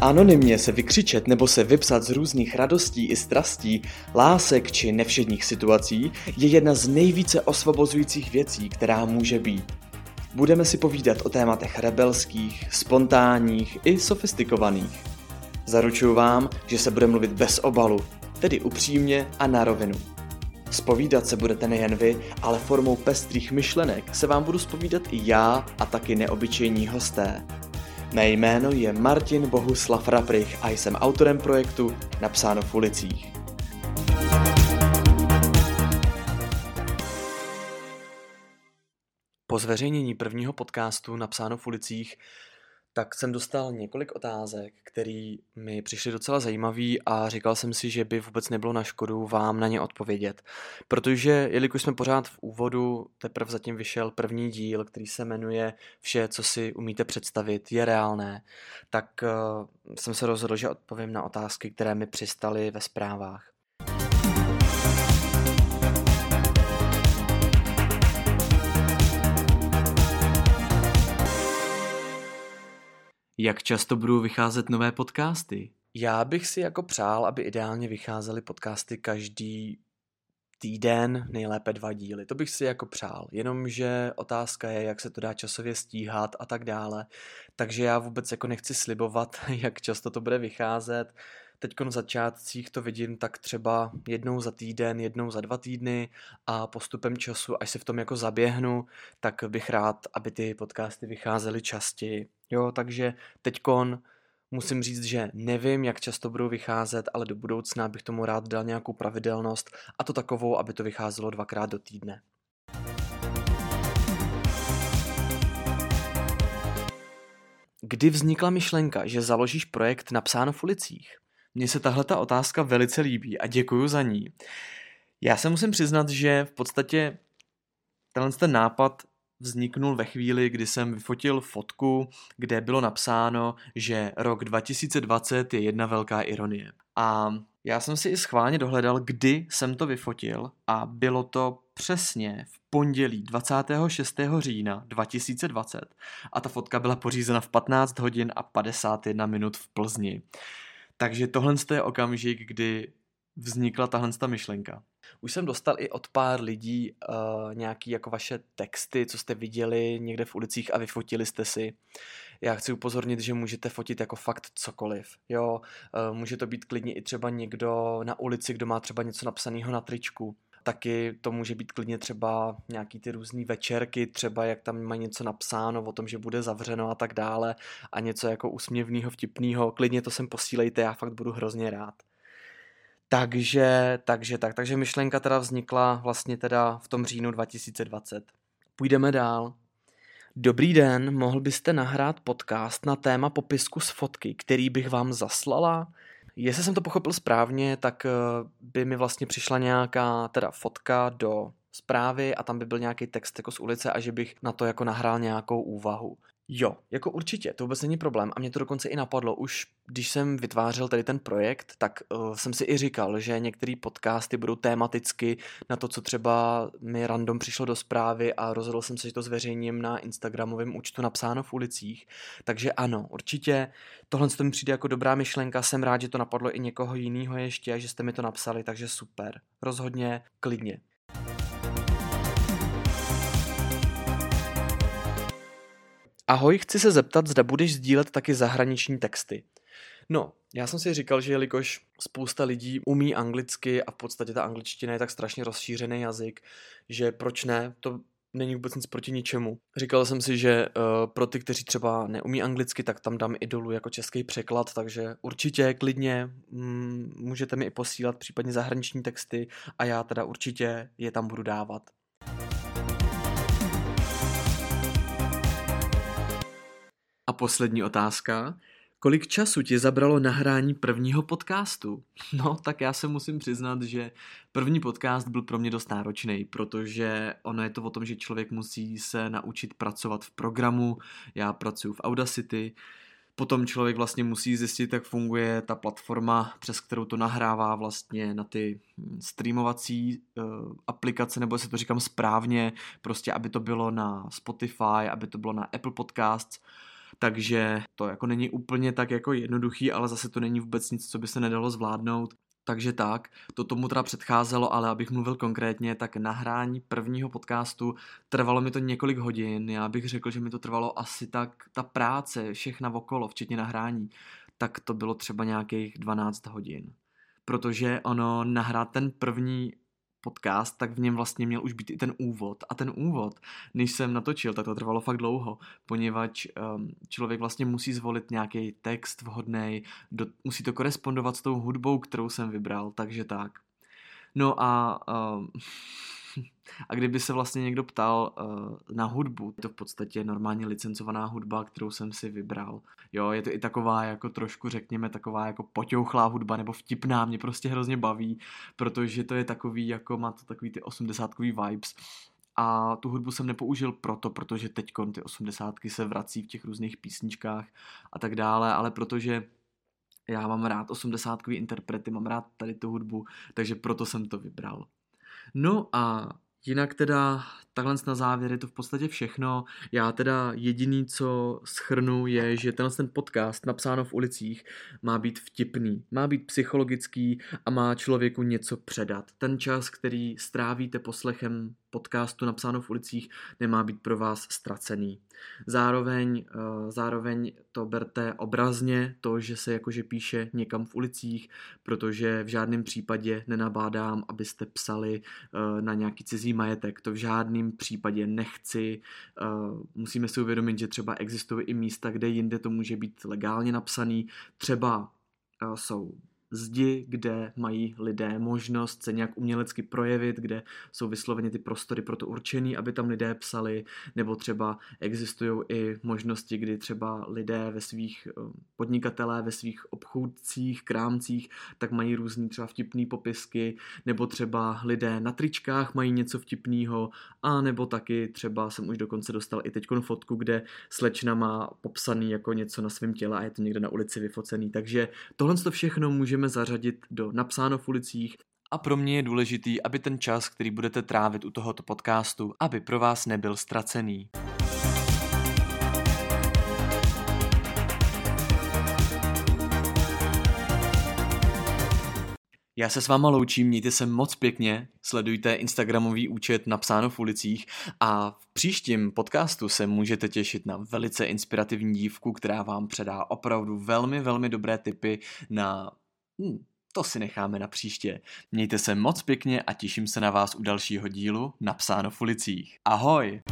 Anonymně se vykřičet nebo se vypsat z různých radostí i strastí, lásek či nevšedních situací je jedna z nejvíce osvobozujících věcí, která může být. Budeme si povídat o tématech rebelských, spontánních i sofistikovaných. Zaručuju vám, že se bude mluvit bez obalu, tedy upřímně a na rovinu. Spovídat se budete nejen vy, ale formou pestrých myšlenek se vám budu spovídat i já a taky neobyčejní hosté. Mé jméno je Martin Bohuslav Raprich a jsem autorem projektu Napsáno v ulicích. Po zveřejnění prvního podcastu Napsáno v ulicích tak jsem dostal několik otázek, které mi přišly docela zajímavý a říkal jsem si, že by vůbec nebylo na škodu vám na ně odpovědět. Protože jelikož jsme pořád v úvodu, teprve zatím vyšel první díl, který se jmenuje Vše, co si umíte představit, je reálné, tak uh, jsem se rozhodl, že odpovím na otázky, které mi přistaly ve zprávách. Jak často budou vycházet nové podcasty? Já bych si jako přál, aby ideálně vycházely podcasty každý týden, nejlépe dva díly. To bych si jako přál. Jenomže otázka je, jak se to dá časově stíhat a tak dále. Takže já vůbec jako nechci slibovat, jak často to bude vycházet. Teď v začátcích to vidím tak třeba jednou za týden, jednou za dva týdny a postupem času, až se v tom jako zaběhnu, tak bych rád, aby ty podcasty vycházely častěji. Jo, takže teďkon musím říct, že nevím, jak často budou vycházet, ale do budoucna bych tomu rád dal nějakou pravidelnost a to takovou, aby to vycházelo dvakrát do týdne. Kdy vznikla myšlenka, že založíš projekt Napsáno v ulicích? Mně se tahle ta otázka velice líbí a děkuji za ní. Já se musím přiznat, že v podstatě tenhle ten nápad vzniknul ve chvíli, kdy jsem vyfotil fotku, kde bylo napsáno, že rok 2020 je jedna velká ironie. A já jsem si i schválně dohledal, kdy jsem to vyfotil a bylo to přesně v pondělí 26. října 2020 a ta fotka byla pořízena v 15 hodin a 51 minut v Plzni. Takže tohle je okamžik, kdy vznikla tahle myšlenka. Už jsem dostal i od pár lidí uh, nějaký jako vaše texty, co jste viděli někde v ulicích a vyfotili jste si. Já chci upozornit, že můžete fotit jako fakt cokoliv. Jo, uh, může to být klidně i třeba někdo na ulici, kdo má třeba něco napsaného na tričku. Taky to může být klidně třeba nějaký ty různé večerky, třeba jak tam mají něco napsáno o tom, že bude zavřeno a tak dále a něco jako úsměvného, vtipného. Klidně to sem posílejte, já fakt budu hrozně rád. Takže, takže tak, takže myšlenka teda vznikla vlastně teda v tom říjnu 2020. Půjdeme dál. Dobrý den, mohl byste nahrát podcast na téma popisku z fotky, který bych vám zaslala? Jestli jsem to pochopil správně, tak eh, by mi vlastně přišla nějaká teda fotka do zprávy a tam by byl nějaký text jako z ulice a že bych na to jako nahrál nějakou úvahu. Jo, jako určitě, to vůbec není problém a mě to dokonce i napadlo. Už když jsem vytvářel tady ten projekt, tak uh, jsem si i říkal, že některé podcasty budou tématicky na to, co třeba mi random přišlo do zprávy a rozhodl jsem se, že to zveřejním na Instagramovém účtu napsáno v ulicích. Takže ano, určitě tohle to mi přijde jako dobrá myšlenka, jsem rád, že to napadlo i někoho jiného ještě a že jste mi to napsali, takže super. Rozhodně klidně. Ahoj, chci se zeptat, zda budeš sdílet taky zahraniční texty. No, já jsem si říkal, že jelikož spousta lidí umí anglicky a v podstatě ta angličtina je tak strašně rozšířený jazyk, že proč ne, to není vůbec nic proti ničemu. Říkal jsem si, že uh, pro ty, kteří třeba neumí anglicky, tak tam dám idolu jako český překlad, takže určitě klidně mm, můžete mi i posílat případně zahraniční texty a já teda určitě je tam budu dávat. A poslední otázka. Kolik času ti zabralo nahrání prvního podcastu? No, tak já se musím přiznat, že první podcast byl pro mě dost náročný, protože ono je to o tom, že člověk musí se naučit pracovat v programu, já pracuji v Audacity, potom člověk vlastně musí zjistit, jak funguje ta platforma, přes kterou to nahrává vlastně na ty hm, streamovací uh, aplikace, nebo jestli to říkám správně, prostě aby to bylo na Spotify, aby to bylo na Apple Podcasts, takže to jako není úplně tak jako jednoduchý, ale zase to není vůbec nic, co by se nedalo zvládnout. Takže tak, to tomu teda předcházelo, ale abych mluvil konkrétně, tak nahrání prvního podcastu trvalo mi to několik hodin. Já bych řekl, že mi to trvalo asi tak ta práce, všechna okolo, včetně nahrání, tak to bylo třeba nějakých 12 hodin. Protože ono nahrát ten první podcast, tak v něm vlastně měl už být i ten úvod. A ten úvod, než jsem natočil, tak to trvalo fakt dlouho, poněvadž um, člověk vlastně musí zvolit nějaký text vhodný, musí to korespondovat s tou hudbou, kterou jsem vybral, takže tak. No a um, A kdyby se vlastně někdo ptal uh, na hudbu, to v podstatě normálně licencovaná hudba, kterou jsem si vybral. Jo, je to i taková jako trošku, řekněme, taková jako poťouchlá hudba nebo vtipná, mě prostě hrozně baví, protože to je takový, jako má to takový ty osmdesátkový vibes. A tu hudbu jsem nepoužil proto, protože teď ty osmdesátky se vrací v těch různých písničkách a tak dále, ale protože já mám rád osmdesátkový interprety, mám rád tady tu hudbu, takže proto jsem to vybral. No a jinak teda takhle na závěr je to v podstatě všechno. Já teda jediný, co schrnu, je, že tenhle ten podcast napsáno v ulicích má být vtipný, má být psychologický a má člověku něco předat. Ten čas, který strávíte poslechem podcastu napsáno v ulicích, nemá být pro vás ztracený. Zároveň, eh, zároveň to berte obrazně, to, že se jakože píše někam v ulicích, protože v žádném případě nenabádám, abyste psali eh, na nějaký cizí majetek. To v žádném případě nechci. Eh, musíme si uvědomit, že třeba existují i místa, kde jinde to může být legálně napsaný. Třeba jsou zdi, kde mají lidé možnost se nějak umělecky projevit, kde jsou vysloveně ty prostory pro to určený, aby tam lidé psali, nebo třeba existují i možnosti, kdy třeba lidé ve svých eh, podnikatelé, ve svých obchůdcích, krámcích, tak mají různý třeba vtipný popisky, nebo třeba lidé na tričkách mají něco vtipného, a nebo taky třeba jsem už dokonce dostal i teď fotku, kde slečna má popsaný jako něco na svém těle a je to někde na ulici vyfocený. Takže tohle to všechno můžeme můžeme zařadit do napsáno v ulicích a pro mě je důležitý, aby ten čas, který budete trávit u tohoto podcastu, aby pro vás nebyl ztracený. Já se s váma loučím, mějte se moc pěkně, sledujte Instagramový účet Napsáno v ulicích a v příštím podcastu se můžete těšit na velice inspirativní dívku, která vám předá opravdu velmi, velmi dobré tipy na Hmm, to si necháme na příště. Mějte se moc pěkně a těším se na vás u dalšího dílu Napsáno v ulicích. Ahoj!